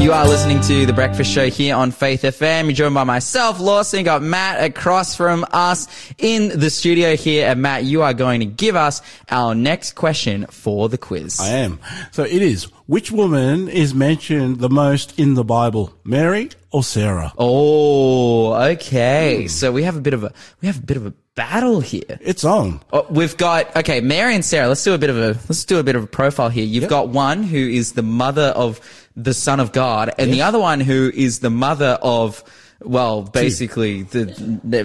You are listening to The Breakfast Show here on Faith FM. You're joined by myself, Lawson. Got Matt across from us in the studio here. And Matt, you are going to give us our next question for the quiz. I am. So it is. Which woman is mentioned the most in the Bible? Mary or Sarah? Oh, okay. Hmm. So we have a bit of a, we have a bit of a battle here. It's on. Oh, we've got okay, Mary and Sarah. Let's do a bit of a let's do a bit of a profile here. You've Yep. got one who is the mother of the Son of God, and the other one who is the mother of well, basically the the, the,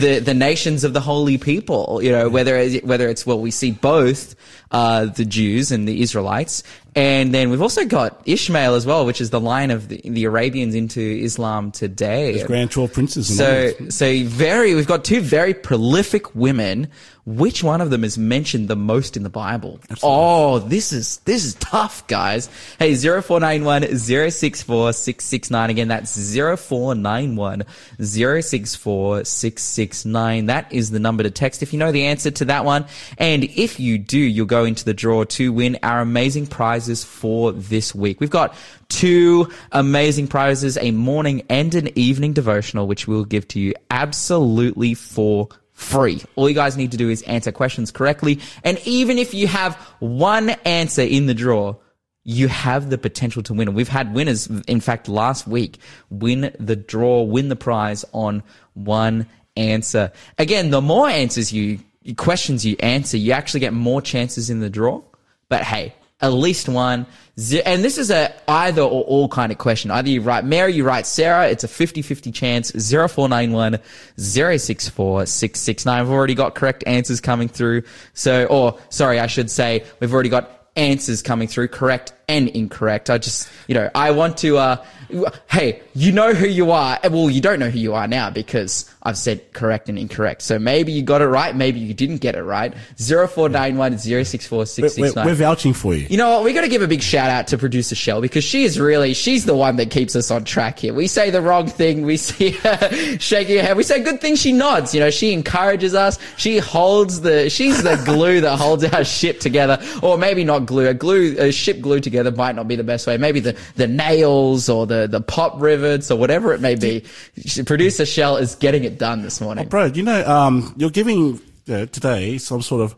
the the nations of the holy people. You know, whether whether it's well, we see both uh, the Jews and the Israelites, and then we've also got Ishmael as well, which is the line of the, the Arabians into Islam today. Grand Twelve Princes. So, so very, we've got two very prolific women. Which one of them is mentioned the most in the Bible? Oh, this is, this is tough, guys. Hey, 0491 064 669. Again, that's 0491 064 669. That is the number to text if you know the answer to that one. And if you do, you'll go into the draw to win our amazing prizes for this week. We've got two amazing prizes, a morning and an evening devotional, which we'll give to you absolutely for free. All you guys need to do is answer questions correctly. And even if you have one answer in the draw, you have the potential to win. We've had winners, in fact, last week, win the draw, win the prize on one answer. Again, the more answers you, questions you answer, you actually get more chances in the draw. But hey, at least one. And this is a either or all kind of question. Either you write Mary, you write Sarah. It's a 50-50 chance. 0491 064 669. We've already got correct answers coming through. So, or sorry, I should say we've already got answers coming through, correct and incorrect. I just, you know, I want to, uh, hey, you know who you are. Well, you don't know who you are now because I've said correct and incorrect. So maybe you got it right. Maybe you didn't get it right. 0491 064 we're, we're vouching for you. You know what? We got to give a big shout out to producer Shell because she is really, she's the one that keeps us on track here. We say the wrong thing. We see her shaking her head. We say good thing. She nods. You know, she encourages us. She holds the, she's the glue that holds our ship together. Or maybe not glue. A glue, a ship glued together might not be the best way. Maybe the, the nails or the, the pop rivets or whatever it may be. Producer Shell is getting it done this morning. Bro, you know, um, you're giving uh, today some sort of,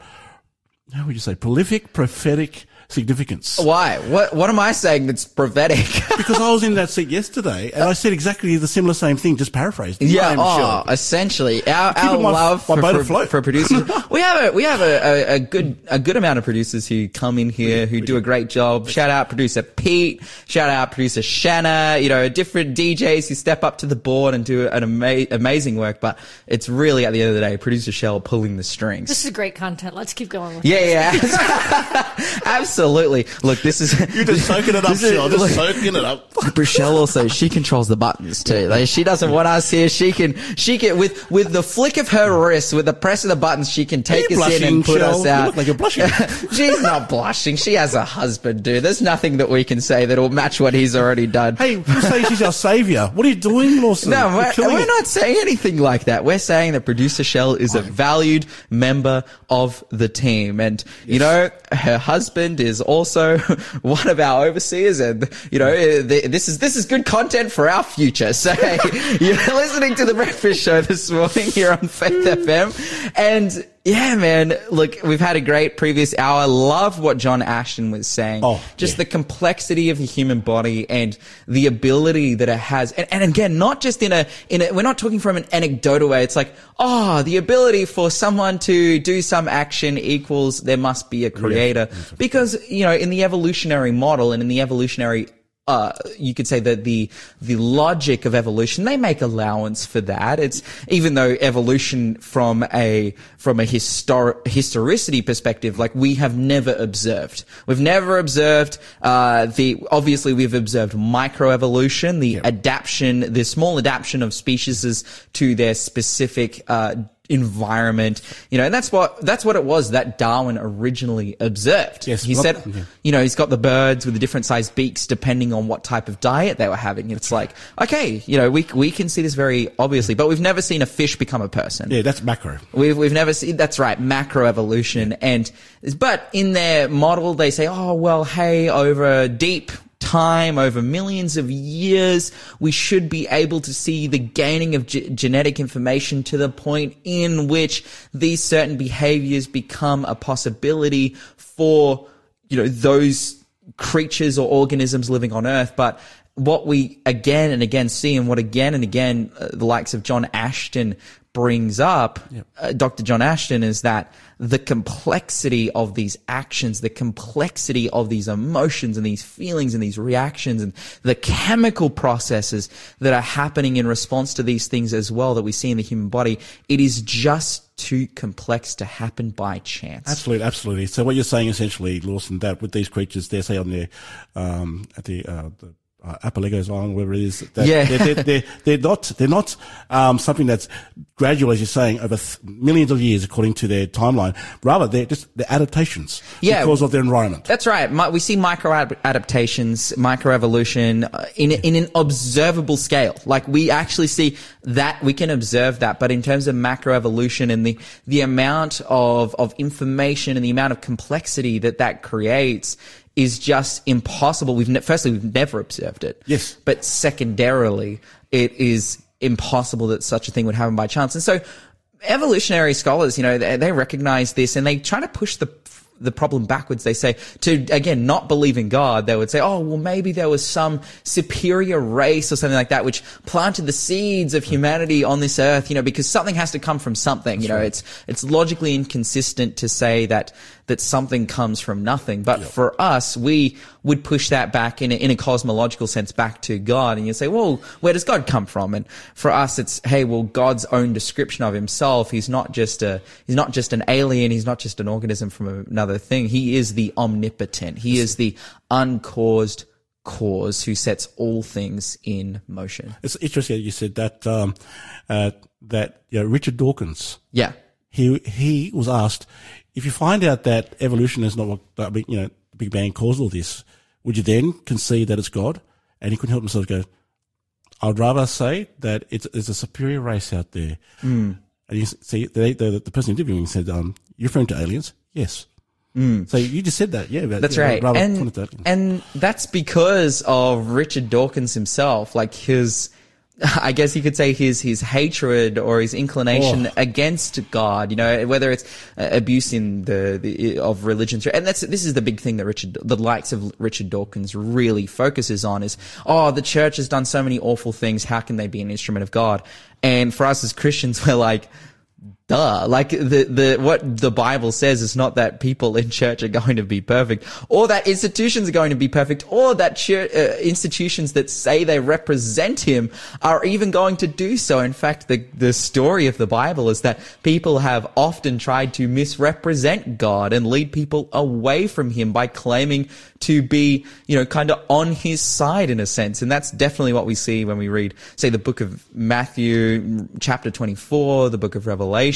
how would you say, prolific prophetic significance. Why? What, what am I saying that's prophetic? Because I was in that seat yesterday and I said exactly the similar same thing, just paraphrased. Yeah, I'm oh, sure. essentially, our, our my- love my for, for, for producers. we have a we have a, a, a good a good amount of producers who come in here who do a great job. Shout out producer Pete. Shout out producer Shanna. You know, different DJs who step up to the board and do an ama- amazing work. But it's really at the end of the day, producer Shell pulling the strings. This is great content. Let's keep going with yeah, yeah, absolutely. Look, this is You're just soaking it up, Shell. Just look, soaking it up. Rochelle also she controls the buttons too. Like she doesn't want us here. She can she can with with the flick of her wrist, with the press of the buttons, she can take you us in and put Shell? us You out. look like you're blushing. She's not blushing. She has a husband, dude. There's nothing that we can say that'll match what he's already done. Hey, you say she's our savior. What are you doing, Lawson? No, we're, we're not saying anything like that. We're saying that producer Shell is a valued member of the team. And, you know, her husband is also one of our overseers. And, you know, eh, this is, this is good content for our future. So hey, you're listening to the breakfast show this morning here on Faith FM. And yeah, man, look, we've had a great previous hour. Love what John Ashton was saying. Oh, just yeah. the complexity of the human body and the ability that it has. And, and again, not just in a, in a, we're not talking from an anecdotal way. It's like, oh, the ability for someone to do some action equals there must be a creator. Because, you know, in the evolutionary model and in the evolutionary uh, you could say that the the logic of evolution they make allowance for that. It's even though evolution from a from a histor- historicity perspective, like we have never observed. We've never observed uh, the obviously we've observed microevolution, the adaptation, the small adaptation of species to their specific uh, environment. You know, and that's what that's what it was that Darwin originally observed. Yes, he well, said yeah. you know, he's got the birds with the different sized beaks depending on what type of diet they were having. It's like, okay, you know, we, we can see this very obviously, but we've never seen a fish become a person. Yeah, that's macro. We've, we've never seen, that's right, macroevolution. And, but in their model, they say, oh, well, hey, over deep time, over millions of years, we should be able to see the gaining of ge- genetic information to the point in which these certain behaviors become a possibility for, you know, those creatures or organisms living on earth. But what we again and again see and what again and again uh, the likes of John Ashton brings up, yep. uh, Dr. John Ashton, is that the complexity of these actions, the complexity of these emotions and these feelings and these reactions and the chemical processes that are happening in response to these things as well that we see in the human body, it is just too complex to happen by chance. Absolutely, absolutely. So what you're saying essentially, Lawson, that with these creatures, they're say on the, um, at the, uh, the uh, Apalago's Island, whatever it is. That yeah. they're, they're, they're, not, they're not, um, something that's gradual, as you're saying, over th- millions of years according to their timeline. Rather, they're just, they're adaptations. Yeah. Because of their environment. That's right. We see micro adaptations, microevolution uh, in, in an observable scale. Like we actually see that, we can observe that, but in terms of macroevolution and the, the amount of, of information and the amount of complexity that that creates, is just impossible. We've ne- firstly we've never observed it. Yes. But secondarily, it is impossible that such a thing would happen by chance. And so evolutionary scholars, you know, they, they recognize this and they try to push the the problem backwards. They say to again not believe in God. They would say, oh well, maybe there was some superior race or something like that which planted the seeds of humanity on this earth. You know, because something has to come from something. That's you know, right. it's it's logically inconsistent to say that that something comes from nothing. But yep. for us, we would push that back in a, in a cosmological sense back to God. And you say, well, where does God come from? And for us, it's, hey, well, God's own description of himself. He's not just a, he's not just an alien. He's not just an organism from another thing. He is the omnipotent. He is the uncaused cause who sets all things in motion. It's interesting that you said that, um, uh, that, you know, Richard Dawkins. Yeah. He, he was asked, if you find out that evolution is not what, you know, the Big Bang caused all this, would you then concede that it's God? And he couldn't help himself go, I'd rather say that it's, it's a superior race out there. Mm. And you see, the, the, the person interviewing said, um, you're referring to aliens? Yes. Mm. So you just said that, yeah. But, that's yeah, right, and and that's because of Richard Dawkins himself. Like his I guess you could say his his hatred or his inclination oh. against God. You know, whether it's uh, abuse in the, the, of religion, and that's this is the big thing that Richard, the likes of Richard Dawkins, really focuses on is, oh, the church has done so many awful things. How can they be an instrument of God? And for us as Christians, we're like, duh. Like the, the, what the Bible says is not that people in church are going to be perfect or that institutions are going to be perfect or that uh, institutions that say they represent him are even going to do so. In fact, the, the story of the Bible is that people have often tried to misrepresent God and lead people away from him by claiming to be, you know, kind of on his side in a sense. And that's definitely what we see when we read, say, the book of Matthew, chapter 24, the book of Revelation,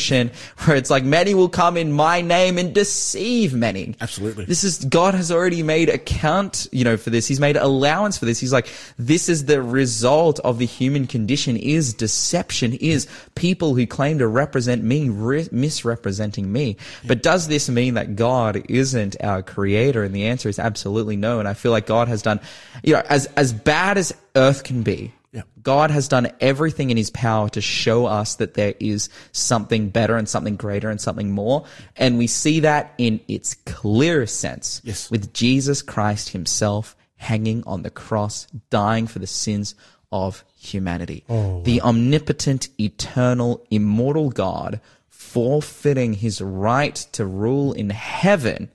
where it's like, many will come in my name and deceive many. Absolutely. This is, God has already made account, you know, for this. He's made allowance for this. He's like, this is the result of the human condition is deception, is people who claim to represent me re- misrepresenting me. But does this mean that God isn't our creator? And the answer is absolutely absolutely no. And I feel like God has done, you know, as, as bad as earth can be, yeah. God has done everything in his power to show us that there is something better and something greater and something more. And we see that in its clearest sense yes. with Jesus Christ himself hanging on the cross, dying for the sins of humanity. Oh, wow. The omnipotent, eternal, immortal God forfeiting his right to rule in heaven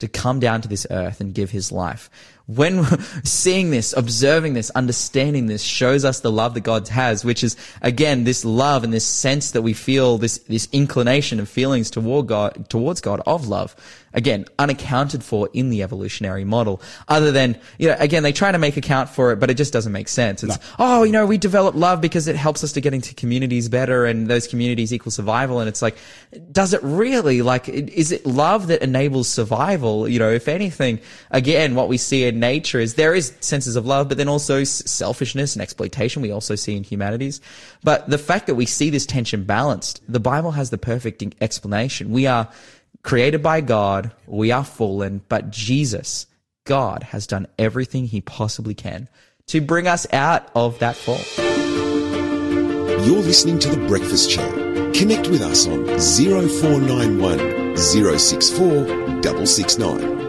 to come down to this earth and give his life. When seeing this, observing this, understanding this shows us the love that God has, which is again this love and this sense that we feel this this inclination of feelings toward God towards God of love again, unaccounted for in the evolutionary model. Other than, you know, again, they try to make account for it, but it just doesn't make sense. It's, no. oh, you know, we develop love because it helps us to get into communities better and those communities equal survival. And it's like, does it really? Like, is it love that enables survival? You know, if anything, again, what we see in nature is there is senses of love, but then also selfishness and exploitation we also see in humanities. But the fact that we see this tension balanced, the Bible has the perfect explanation. We are created by God. We are fallen, but Jesus God has done everything he possibly can to bring us out of that fall. You're listening to The Breakfast Show. Connect with us on 0491 064 669.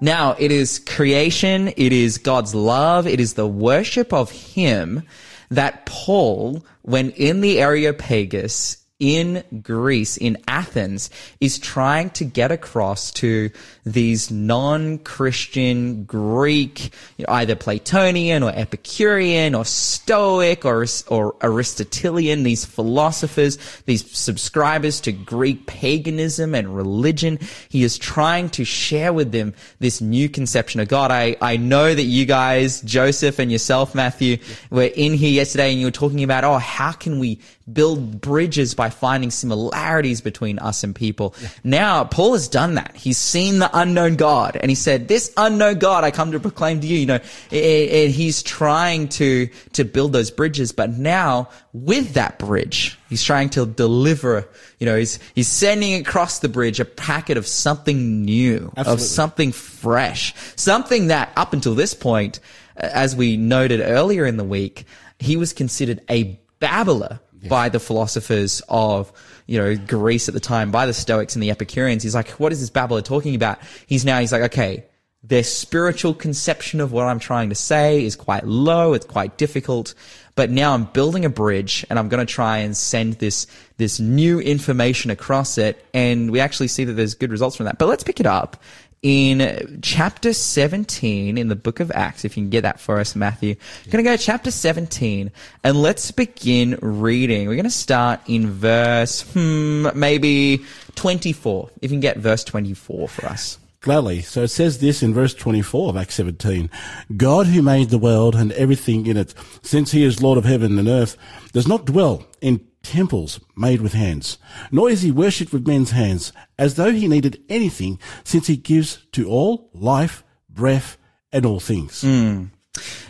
Now, it is creation, it is God's love, it is the worship of Him that Paul, when in the Areopagus, in Greece, in Athens, is trying to get across to these non-Christian Greek, you know, either Platonian or Epicurean or Stoic or, or Aristotelian, these philosophers, these subscribers to Greek paganism and religion. He is trying to share with them this new conception of God. I, I know that you guys, Joseph and yourself, Matthew, were in here yesterday and you were talking about, oh, how can we build bridges by finding similarities between us and people. Yeah. Now, Paul has done that. He's seen the unknown God and he said, this unknown God I come to proclaim to you, you know, and he's trying to, to build those bridges. But now with that bridge, he's trying to deliver, you know, he's, he's sending across the bridge a packet of something new, Absolutely. of something fresh, something that up until this point, as we noted earlier in the week, he was considered a babbler by the philosophers of, you know, Greece at the time, by the Stoics and the Epicureans. He's like, what is this babbler talking about? He's now, he's like, okay, their spiritual conception of what I'm trying to say is quite low. It's quite difficult. But now I'm building a bridge and I'm going to try and send this, this new information across it. And we actually see that there's good results from that. But let's pick it up in chapter 17 in the book of Acts, if you can get that for us, Matthew. We're going to go to chapter 17 and let's begin reading. We're going to start in verse, hmm, maybe 24. If you can get verse 24 for us. Gladly. So it says this in verse 24 of Acts 17. God who made the world and everything in it, since he is Lord of heaven and earth, does not dwell in temples made with hands, nor is he worshipped with men's hands, as though he needed anything, since he gives to all life, breath, and all things. Mm.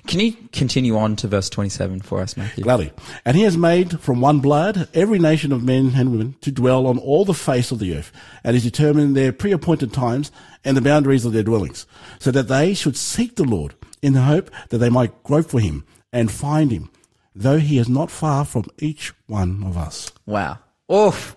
Can you continue on to verse 27 for us, Matthew? Gladly. And he has made from one blood every nation of men and women to dwell on all the face of the earth, and has determined their pre-appointed times and the boundaries of their dwellings, so that they should seek the Lord in the hope that they might grope for him and find him though he is not far from each one of us. Wow. Oof.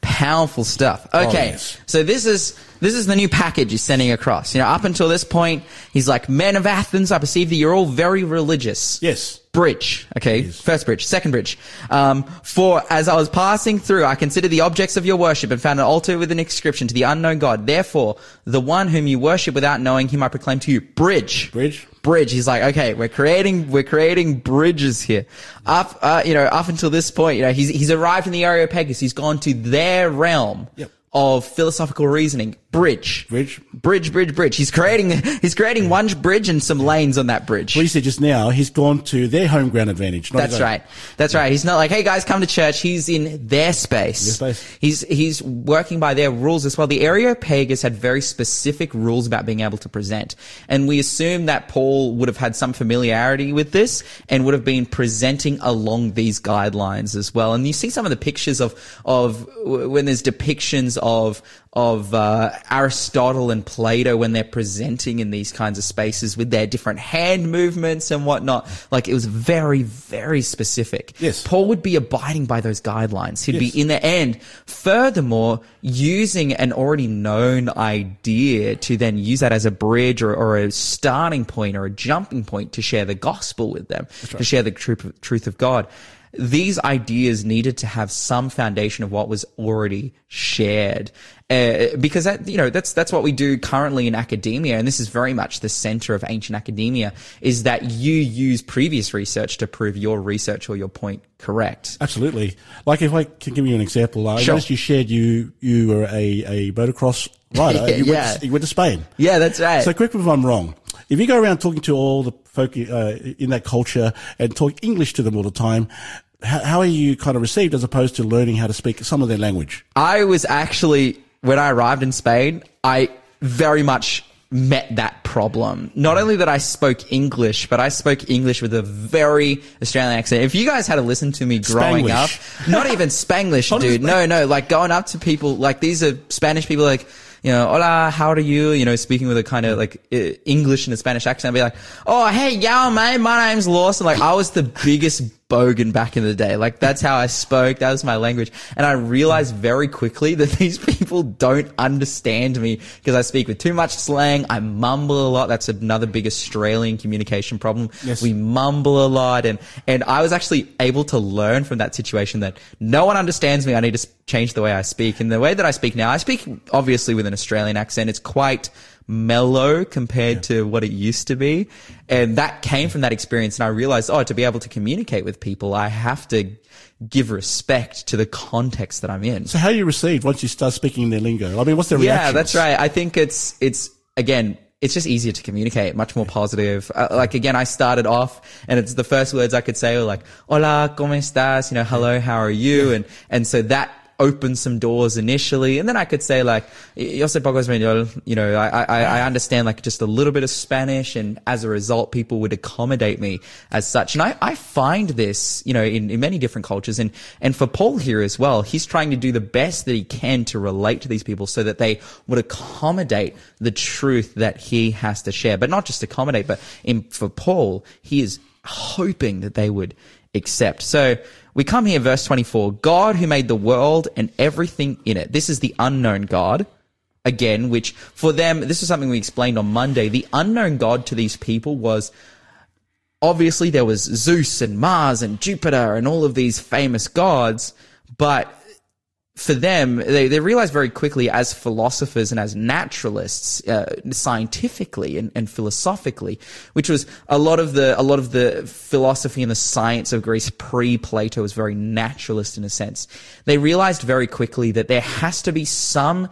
Powerful stuff. Oh, okay. Oh, yes. So this is, this is the new package he's sending across. You know, up until this point, he's like, men of Athens, I perceive that you're all very religious. Yes bridge. Okay. Yes. First bridge. Second bridge. Um, for as I was passing through, I considered the objects of your worship and found an altar with an inscription to the unknown God. Therefore, the one whom you worship without knowing him, I proclaim to you. Bridge. Bridge. Bridge. He's like, okay, we're creating, we're creating bridges here. Up, uh, you know, up until this point, you know, he's, he's arrived in the Areopagus. He's gone to their realm. Yep of philosophical reasoning. Bridge. Bridge. Bridge, bridge, bridge. He's creating, he's creating one bridge and some lanes on that bridge. Well, you said just now, he's gone to their home ground advantage. That's right. That's right. He's not like, hey guys, come to church. He's in their space. Their space. He's, he's working by their rules as well. The Areopagus had very specific rules about being able to present. And we assume that Paul would have had some familiarity with this and would have been presenting along these guidelines as well. And you see some of the pictures of, of when there's depictions of of uh, Aristotle and Plato when they're presenting in these kinds of spaces with their different hand movements and whatnot. Like it was very, very specific. Yes. Paul would be abiding by those guidelines. He'd yes. be in the end, furthermore, using an already known idea to then use that as a bridge or, or a starting point or a jumping point to share the gospel with them, right. to share the truth, truth of God these ideas needed to have some foundation of what was already shared. Uh, because that, you know, that's, that's what we do currently in academia. And this is very much the center of ancient academia is that you use previous research to prove your research or your point correct. Absolutely. Like if I can give you an example, uh, sure. you shared you, you were a, a motocross rider. You, yeah. went to, you went to Spain. Yeah, that's right. So quick if I'm wrong. If you go around talking to all the folk uh, in that culture and talk English to them all the time, how, how are you kind of received as opposed to learning how to speak some of their language? I was actually, when I arrived in Spain, I very much met that problem. Not only that I spoke English, but I spoke English with a very Australian accent. If you guys had to listen to me growing Spanglish. up, not even Spanglish, dude. No, no, like going up to people, like these are Spanish people, like, you know, hola, how are you? You know, speaking with a kind of like uh, English and a Spanish accent, I'd be like, oh, hey, yeah, mate, my name's Lawson. Like, I was the biggest bogan back in the day. Like that's how I spoke. That was my language. And I realized very quickly that these people don't understand me because I speak with too much slang. I mumble a lot. That's another big Australian communication problem. Yes. We mumble a lot. And, and I was actually able to learn from that situation that no one understands me. I need to change the way I speak. And the way that I speak now, I speak obviously with an Australian accent. It's quite, mellow compared to what it used to be. And that came from that experience. And I realized, oh, to be able to communicate with people, I have to give respect to the context that I'm in. So how are you received once you start speaking their lingo? I mean, what's their reaction? Yeah, that's right. I think it's, it's, again, it's just easier to communicate, much more positive. Uh, like again, I started off and it's the first words I could say were like, hola, ¿cómo estás? You know, hello, how are you? And, and so that opened some doors initially. And then I could say like, yo sé poco español, you know, I, I, I understand like just a little bit of Spanish. And as a result, people would accommodate me as such. And I, I find this, you know, in, in many different cultures. And, and for Paul here as well, he's trying to do the best that he can to relate to these people so that they would accommodate the truth that he has to share. But not just accommodate, but in, for Paul, he is hoping that they would accept. So we come here, verse 24. God who made the world and everything in it. This is the unknown God. Again, which for them, this is something we explained on Monday. The unknown God to these people was obviously there was Zeus and Mars and Jupiter and all of these famous gods, but for them, they, they realized very quickly as philosophers and as naturalists, uh, scientifically and, and philosophically, which was a lot of the, a lot of the philosophy and the science of Greece pre-Plato was very naturalist in a sense. They realized very quickly that there has to be some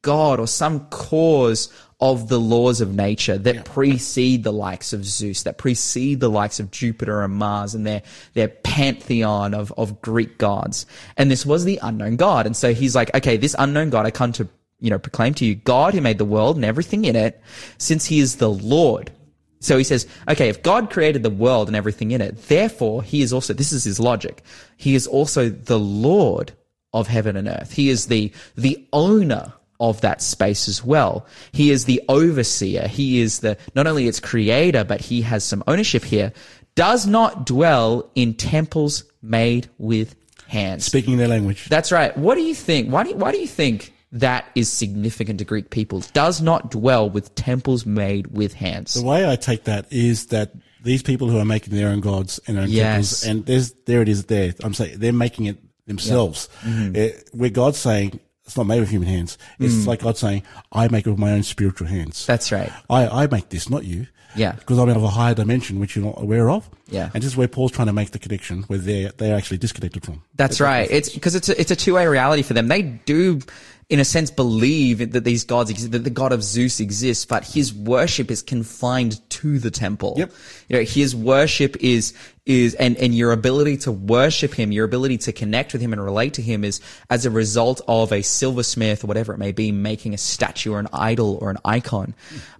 God or some cause of the laws of nature that precede the likes of Zeus, that precede the likes of Jupiter and Mars and their, their pantheon of, of Greek gods. And this was the unknown God. And so he's like, okay, this unknown God I come to, you know, proclaim to you, God who made the world and everything in it, since he is the Lord. So he says, okay, if God created the world and everything in it, therefore he is also, this is his logic. He is also the Lord of heaven and earth. He is the, the owner of that space as well. He is the overseer. He is the, not only its creator, but he has some ownership here. Does not dwell in temples made with hands. Speaking their language. That's right. What do you think? Why do you, why do you think that is significant to Greek people? Does not dwell with temples made with hands. The way I take that is that these people who are making their own gods and their own Yes. temples, and there's there it is. There, I'm saying they're making it themselves. Mm-hmm. Eh, where God's saying it's not made with human hands. It's Mm. like God saying, "I make it with my own spiritual hands." That's right. I, I make this, not you. Yeah. Because I'm out of a higher dimension which you're not aware of. Yeah. And this is where Paul's trying to make the connection where they're they're actually disconnected from. That's right. It's because it's a, it's a two way reality for them. They do, in a sense, believe that these gods exist, that the god of Zeus exists, but his worship is confined to the temple. Yep. You know, his worship is is and and your ability to worship him, your ability to connect with him and relate to him is as a result of a silversmith or whatever it may be making a statue or an idol or an icon.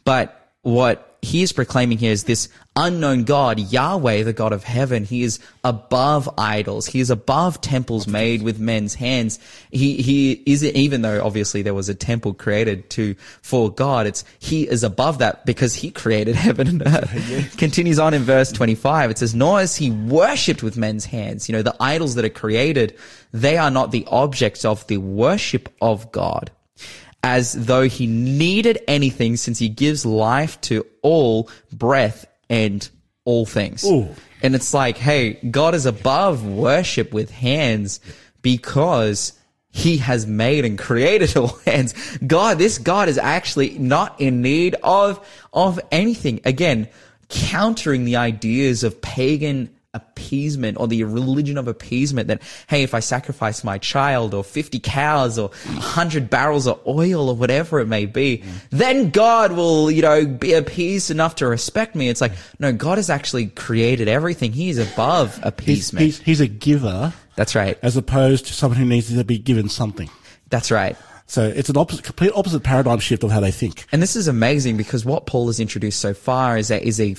But what he is proclaiming here is this unknown God, Yahweh, the God of heaven. He is above idols. He is above temples made with men's hands. He, he is, even though obviously there was a temple created to, for God, it's, he is above that because he created heaven and earth. Continues on in verse 25. It says, nor is he worshipped with men's hands. You know, the idols that are created, they are not the objects of the worship of God as though he needed anything since he gives life to all breath and all things. Ooh. And it's like, hey, God is above worship with hands because he has made and created all hands. God, this God is actually not in need of, of anything. Again, countering the ideas of pagan appeasement or the religion of appeasement that, hey, if I sacrifice my child or 50 cows or 100 barrels of oil or whatever it may be, then God will, you know, be appeased enough to respect me. It's like, no, God has actually created everything. He is above appeasement. he's, he's a giver That's right. as opposed to someone who needs to be given something. That's right. So it's an opposite, complete opposite paradigm shift of how they think. And this is amazing because what Paul has introduced so far is a, is a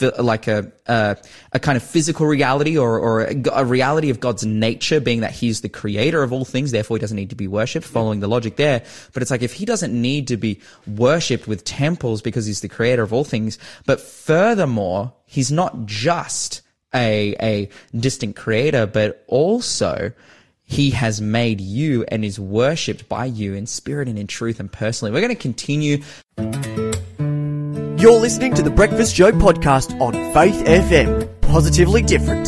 like a, a a kind of physical reality or or a, a reality of God's nature, being that He's the creator of all things, therefore He doesn't need to be worshipped. Following the logic there, but it's like if He doesn't need to be worshipped with temples because He's the creator of all things, but furthermore, He's not just a a distant creator, but also he has made you and is worshipped by you in spirit and in truth and personally. We're going to continue. You're listening to the Breakfast Show podcast on Faith FM. Positively different.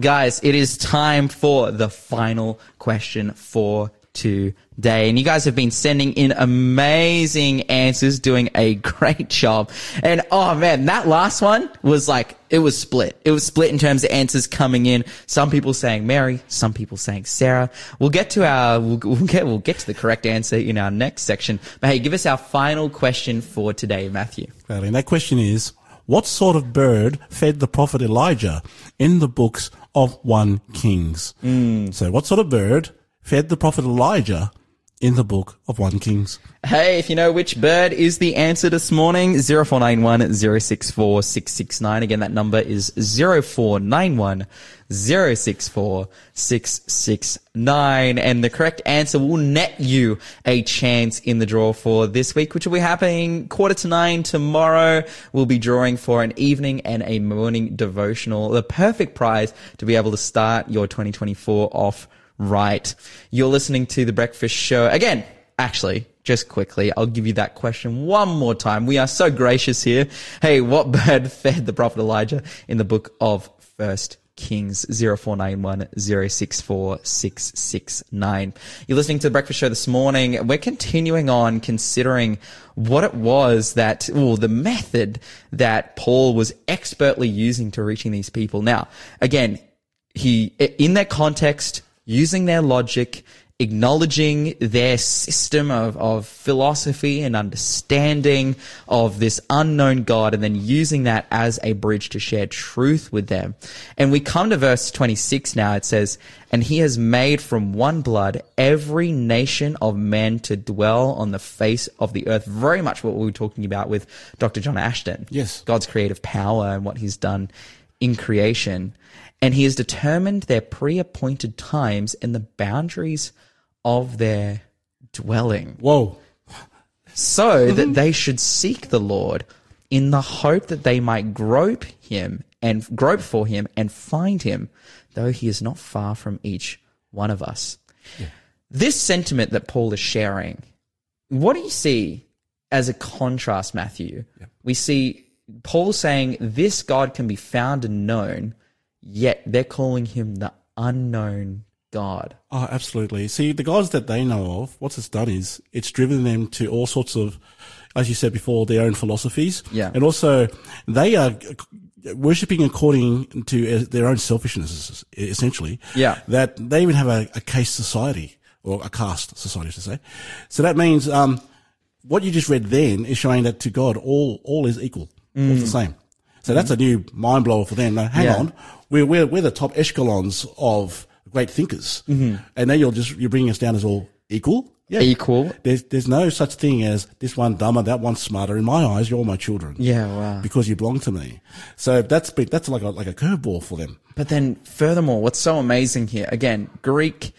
Guys, it is time for the final question for today. And you guys have been sending in amazing answers, doing a great job. And oh man, that last one was like, it was split. It was split in terms of answers coming in. Some people saying Mary, some people saying Sarah. We'll get to our, we'll, we'll get, we'll get to the correct answer in our next section. But hey, give us our final question for today, Matthew. And that question is, what sort of bird fed the prophet Elijah in the books of 1 Kings? Hmm. So what sort of bird fed the prophet Elijah in the book of 1 Kings? Hey, if you know which bird is the answer this morning, 0491 064 669. Again, that number is 0491 064 669. And the correct answer will net you a chance in the draw for this week, which will be happening quarter to nine tomorrow. We'll be drawing for an evening and a morning devotional, the perfect prize to be able to start your 2024 off right. You're listening to The Breakfast Show. Again, actually, just quickly, I'll give you that question one more time. We are so gracious here. Hey, what bird fed the prophet Elijah in the book of First Kings 0491 064 669. You're listening to the breakfast show this morning. We're continuing on considering what it was that, well, the method that Paul was expertly using to reaching these people. Now, again, he, in that context, using their logic, acknowledging their system of, of philosophy and understanding of this unknown God, and then using that as a bridge to share truth with them. And we come to verse 26 now. It says, And he has made from one blood every nation of men to dwell on the face of the earth. Very much what we were talking about with Dr. John Ashton. Yes. God's creative power and what he's done in creation. And he has determined their pre appointed times and the boundaries of their dwelling Whoa. so that they should seek the Lord in the hope that they might grope him and grope for him and find him, though he is not far from each one of us. This sentiment that Paul is sharing, what do you see as a contrast, Matthew? We see Paul saying this God can be found and known, yet they're calling him the unknown God. Oh, absolutely. See, the gods that they know of, what it's done is it's driven them to all sorts of, as you said before, their own philosophies. Yeah. And also, they are worshipping according to their own selfishness, essentially. Yeah. That they even have a, a caste society, or a caste society, to say. So that means, um, what you just read then is showing that to God, all, all is equal. all the same. So that's a new mind blower for them. Now, hang Yeah. on. We're, we're, we're the top echelons of great thinkers. Mm-hmm. And then you're just, you're bringing us down as all equal. Yeah. Equal. There's, there's no such thing as this one dumber, that one smarter. In my eyes, you're all my children. Yeah, wow. Because you belong to me. So that's, that's like a, like a curveball for them. But then, furthermore, what's so amazing here, again, Greek,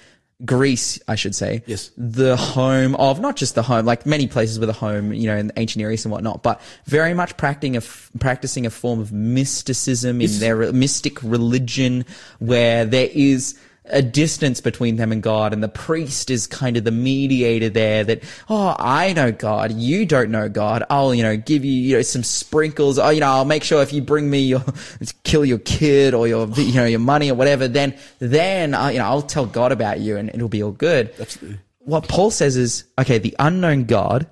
Greece, I should say. Yes. The home of, not just the home, like many places with a home, you know, in the ancient Near East and whatnot, but very much practicing a, f- practicing a form of mysticism in their mystic religion where there is a distance between them and God, and the priest is kind of the mediator there. That oh, I know God, you don't know God. I'll you know give you you know some sprinkles. Oh, you know I'll make sure if you bring me your kill your kid or your you know your money or whatever, then then I, you know I'll tell God about you and it'll be all good. Absolutely. What Paul says is okay. The unknown God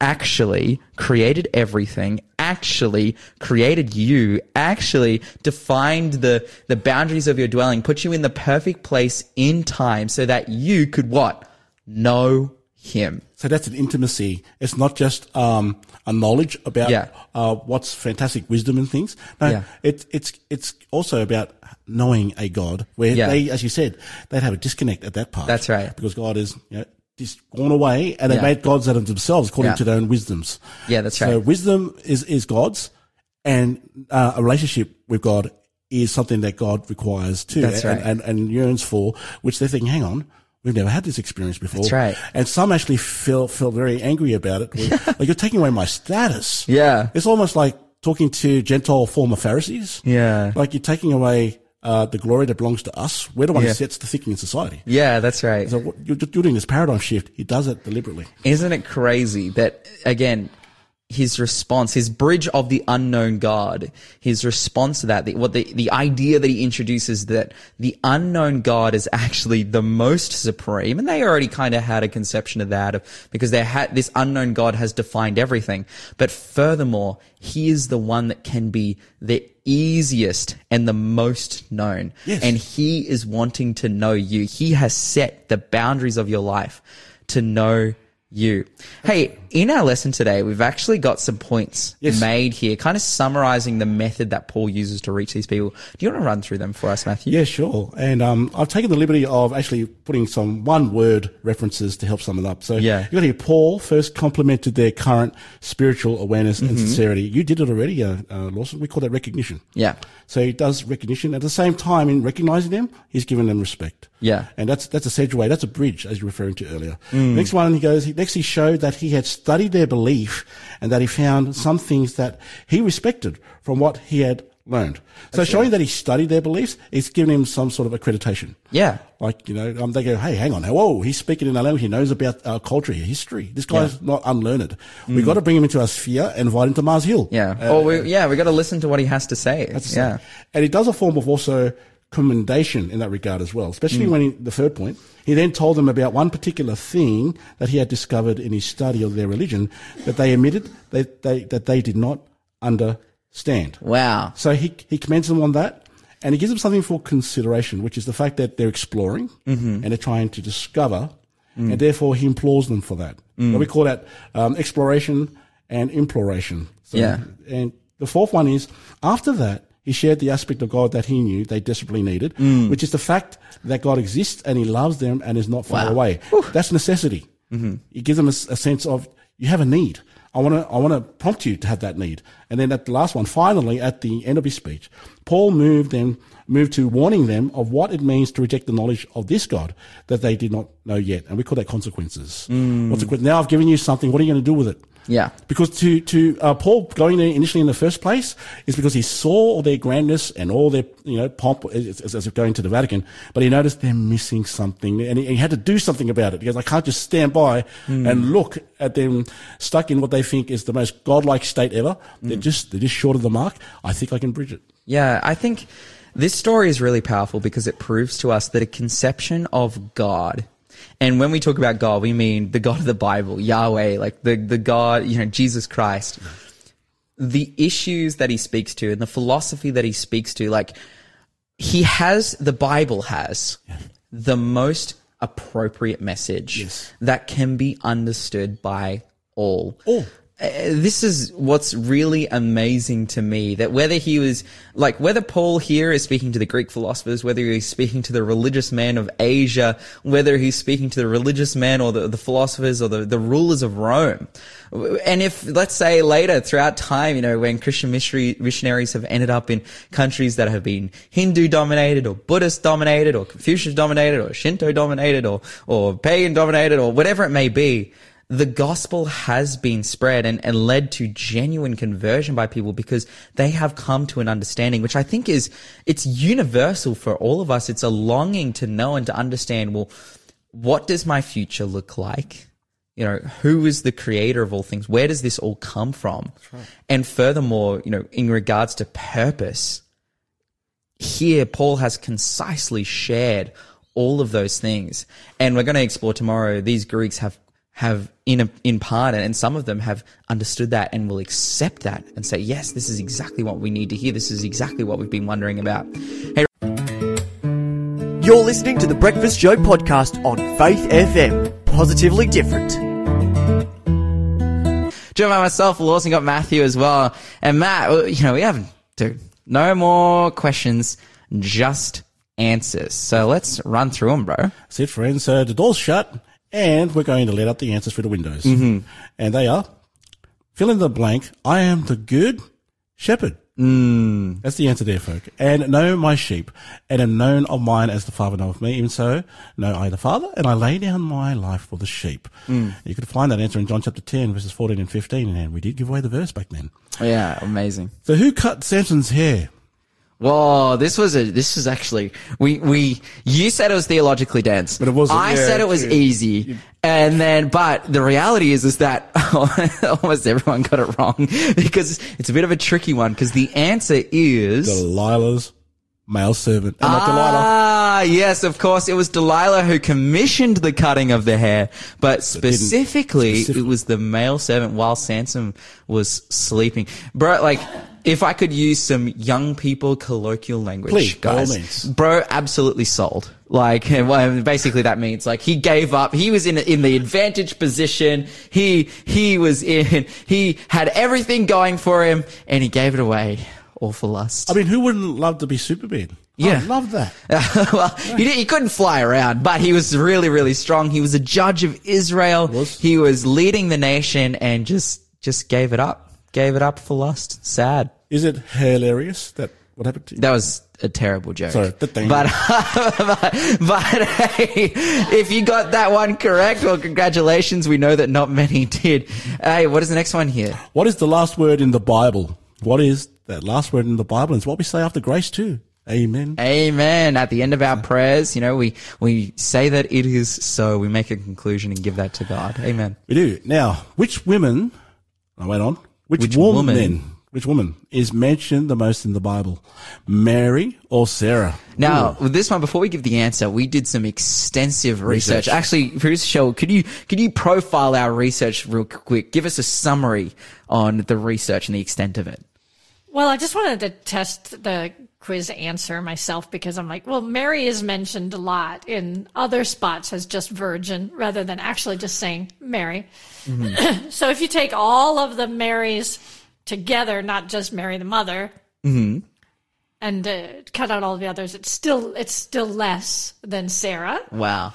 actually created everything, actually created you, actually defined the, the boundaries of your dwelling, put you in the perfect place in time so that you could what? Know him. So that's an intimacy. It's not just um, a knowledge about Yeah. uh, what's fantastic wisdom and things. No, Yeah. it's it's it's also about knowing a God. Where Yeah. they, as you said, they'd have a disconnect at that part. That's right. Because God is you know, just gone away and they Yeah. made gods out of themselves according Yeah. to their own wisdoms. Yeah, that's So right. So wisdom is, is God's and uh, a relationship with God is something that God requires too That's and, right. and, and yearns for, which they're thinking, hang on, we've never had this experience before. That's right. And some actually feel, felt very angry about it. like you're taking away my status. Yeah. It's almost like talking to Gentile former Pharisees. Yeah. Like you're taking away uh, the glory that belongs to us. We're the one Yeah. who sets the thinking in society. Yeah, that's right. So you're, you're doing this paradigm shift. He does it deliberately. Isn't it crazy that again, his response, his bridge of the unknown God, his response to that, the, what the, the idea that he introduces that the unknown God is actually the most supreme, and they already kind of had a conception of that of, because they had, this unknown God has defined everything. But furthermore, he is the one that can be the easiest and the most known. Yes. And he is wanting to know you. He has set the boundaries of your life to know you. Hey, in our lesson today, we've actually got some points Yes. made here, kind of summarizing the method that Paul uses to reach these people. Do you want to run through them for us, Matthew? Yeah, sure. And um, I've taken the liberty of actually putting some one-word references to help sum it up. So Yeah. you got here. Paul first complimented their current spiritual awareness Mm-hmm. and sincerity. You did it already, uh, uh, Lawson. We call that recognition. Yeah. So he does recognition. At the same time, in recognizing them, he's giving them respect. Yeah. And that's, that's a segue. That's a bridge, as you're referring to earlier. Next one, he goes, he, next he showed that he had studied their belief and that he found some things that he respected from what he had learned. So showing that he studied their beliefs, it's given him some sort of accreditation. Yeah. Like, you know, um, they go, hey, hang on, whoa, he's speaking in our language. He knows about our culture, history. This guy's not unlearned. We've got to bring him into our sphere and invite him to Mars Hill. Yeah. Uh, or we, yeah, we got to listen to what he has to say. yeah. And he does a form of also commendation in that regard as well, especially mm. when he, the third point, he then told them about one particular thing that he had discovered in his study of their religion that they admitted that they, that they did not understand. Wow. So he, he commends them on that and he gives them something for consideration, which is the fact that they're exploring mm-hmm. and they're trying to discover mm. and therefore he implores them for that. Mm. What we call that um, exploration and imploration. So, Yeah. And the fourth one is after that, he shared the aspect of God that he knew they desperately needed, mm. which is the fact that God exists and he loves them and is not far Wow. away. That's necessity. Mm-hmm. He gives them a sense of you have a need. I want to I want to prompt you to have that need. And then at the last one, finally, at the end of his speech, Paul moved them moved to warning them of what it means to reject the knowledge of this God that they did not know yet, and we call that consequences. Mm. What's the, now I've given you something. What are you going to do with it? Yeah. Because to to uh, Paul going there initially in the first place is because he saw all their grandness and all their you know pomp as, as, as going to the Vatican, but he noticed they're missing something, and he, he had to do something about it because I can't just stand by and look at them stuck in what they think is the most godlike state ever. They're just they're just short of the mark. I think I can bridge it. Yeah, I think this story is really powerful because it proves to us that a conception of God, and when we talk about God, we mean the God of the Bible, Yahweh, like the, the God, you know, Jesus Christ. The issues that he speaks to and the philosophy that he speaks to, like, he has, the Bible has the most appropriate message Yes. that can be understood by all. All. Uh, this is what's really amazing to me that whether he was like whether Paul here is speaking to the Greek philosophers, whether he's speaking to the religious man of Asia, whether he's speaking to the religious man or the, the philosophers or the, the rulers of Rome. And if, let's say later throughout time, you know, when Christian missionary, missionaries have ended up in countries that have been Hindu dominated or Buddhist dominated or Confucius dominated or Shinto dominated or, or pagan dominated or whatever it may be, the gospel has been spread and, and led to genuine conversion by people because they have come to an understanding, which I think is, it's universal for all of us. It's a longing to know and to understand, well, what does my future look like? You know, who is the creator of all things? Where does this all come from? And furthermore, you know, in regards to purpose, here Paul has concisely shared all of those things. And we're going to explore tomorrow. These Greeks have, have in a, in part, and some of them have understood that and will accept that and say, yes, this is exactly what we need to hear. This is exactly what we've been wondering about. Hey, You're listening to the Breakfast Show podcast on Faith FM. Positively different. joined by myself, we've also got Matthew as well. And Matt, you know, we have, dude, no more questions, just answers. So let's run through them, bro. That's it, friends. So the door's shut and we're going to let out the answers through the windows. Mm-hmm. And they are fill in the blank. I am the good shepherd. Mm. That's the answer there, folk. And know my sheep, and am known of mine as the Father knoweth me. Even so, know I the Father, and I lay down my life for the sheep. Mm. You could find that answer in John chapter 10, verses 14 and 15, and we did give away the verse back then. Yeah, amazing. So who cut Samson's hair? Whoa, this was a this was actually we we you said it was theologically dense, But it wasn't. I Yeah, said it was easy, and then but the reality is is that almost everyone got it wrong because it's a bit of a tricky one because the answer is Delilah's male servant. And not Delilah. Ah, yes, of course. It was Delilah who commissioned the cutting of the hair, but specifically, specifically. it was the male servant while Samson was sleeping. Bro, like, if I could use some young people colloquial language, Please, guys. Bro, absolutely sold. Like, well, basically that means like he gave up. He was in in the advantage position. He he was in. He had everything going for him, and he gave it away all for lust. I mean, who wouldn't love to be Superman? Yeah. I love that. well, he, he couldn't fly around, but he was really, really strong. He was a judge of Israel. Was. He was leading the nation and just, just gave it up. Gave it up for lust. Sad. Is it hilarious that what happened to you? That was a terrible joke. Sorry, the thing. But, but, but hey, if you got that one correct, well, congratulations. We know that not many did. Hey, what is the next one here? What is the last word in the Bible? What is that last word in the Bible? It's what we say after grace too. Amen. Amen. At the end of our prayers, you know, we, we say that it is so. We make a conclusion and give that to God. Amen. We do. Now, which women, I went on, which, Which woman, woman? Which woman is mentioned the most in the Bible? Mary or Sarah? Now, with this one, before we give the answer, we did some extensive research. Research. Actually, producer Shell, could you could you profile our research real quick? Give us a summary on the research and the extent of it. Well, I just wanted to test the quiz answer myself because I'm like, well, Mary is mentioned a lot in other spots as just virgin rather than actually just saying Mary. Mm-hmm. so if you take all of the Marys together, not just Mary the mother, and uh, cut out all the others, it's still it's still less than Sarah. Wow.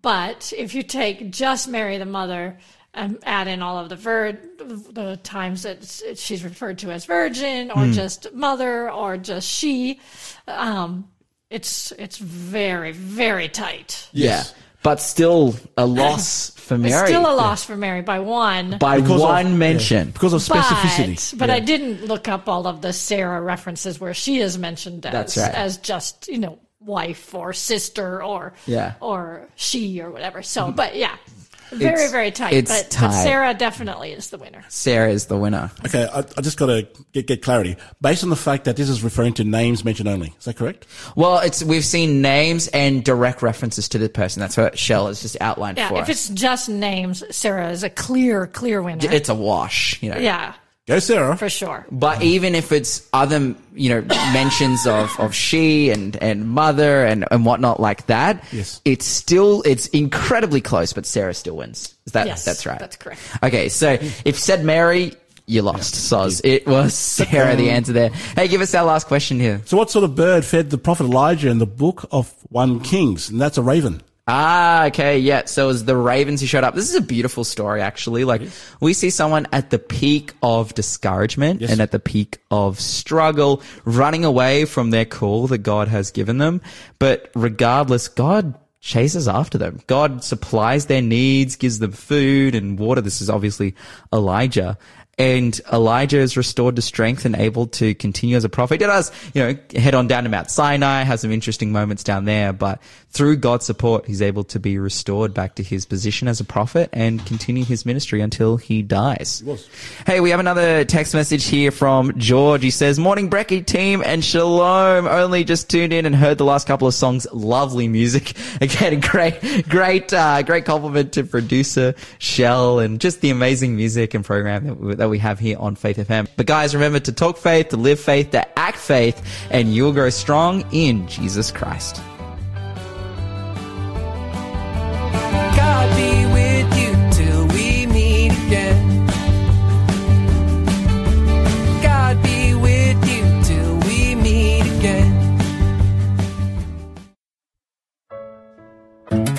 But if you take just Mary the mother and add in all of the ver- the times that she's referred to as virgin or just mother or just she, um, it's it's very very tight. Yes. Yeah. But still a loss for Mary. It's still a loss for Mary by one. by Because of- one yeah, mention. because of specificity. But, but I didn't look up all of the Sarah references where she is mentioned as That's right. as just you know wife or sister or Yeah. Or she or whatever. So, but yeah, very It's- very tight. it's but, but tight. Sarah definitely is the winner. Sarah is the winner. Okay, I, I just got to get, get clarity. Based on the fact that this is referring to names mentioned only. Is that correct? Well, it's we've seen names and direct references to the person. That's what Shell has just outlined Yeah, for if us. it's just names, Sarah is a clear clear winner. It's a wash, you know. yeah, Go, Sarah. for sure. But even if it's other, you know, mentions of, of she and, and mother and, and whatnot like that, Yes. it's still, it's incredibly close, but Sarah still wins. Is that, Yes, that's right. that's correct. Okay. So if said Mary, you lost, Soz. It was Sarah, the answer there. Hey, give us our last question here. So, what sort of bird fed the prophet Elijah in the book of 1 Kings? And that's a raven. Ah, okay, yeah. So it was the ravens who showed up. This is a beautiful story, actually. Like, we see someone at the peak of discouragement Yes. and at the peak of struggle, running away from their call that God has given them. But regardless, God chases after them. God supplies their needs, gives them food and water. This is obviously Elijah. And Elijah is restored to strength and able to continue as a prophet. He does, you know, head on down to Mount Sinai, has some interesting moments down there, but through God's support, he's able to be restored back to his position as a prophet and continue his ministry until he dies. Hey, we have another text message here from George. He says, Morning Brecky team and shalom. Only just tuned in and heard the last couple of songs. Lovely music. Again, great, great, uh, great compliment to producer Shell and just the amazing music and program that we, that we have here on Faith FM. But guys, remember to talk faith, to live faith, to act faith, and you'll grow strong in Jesus Christ.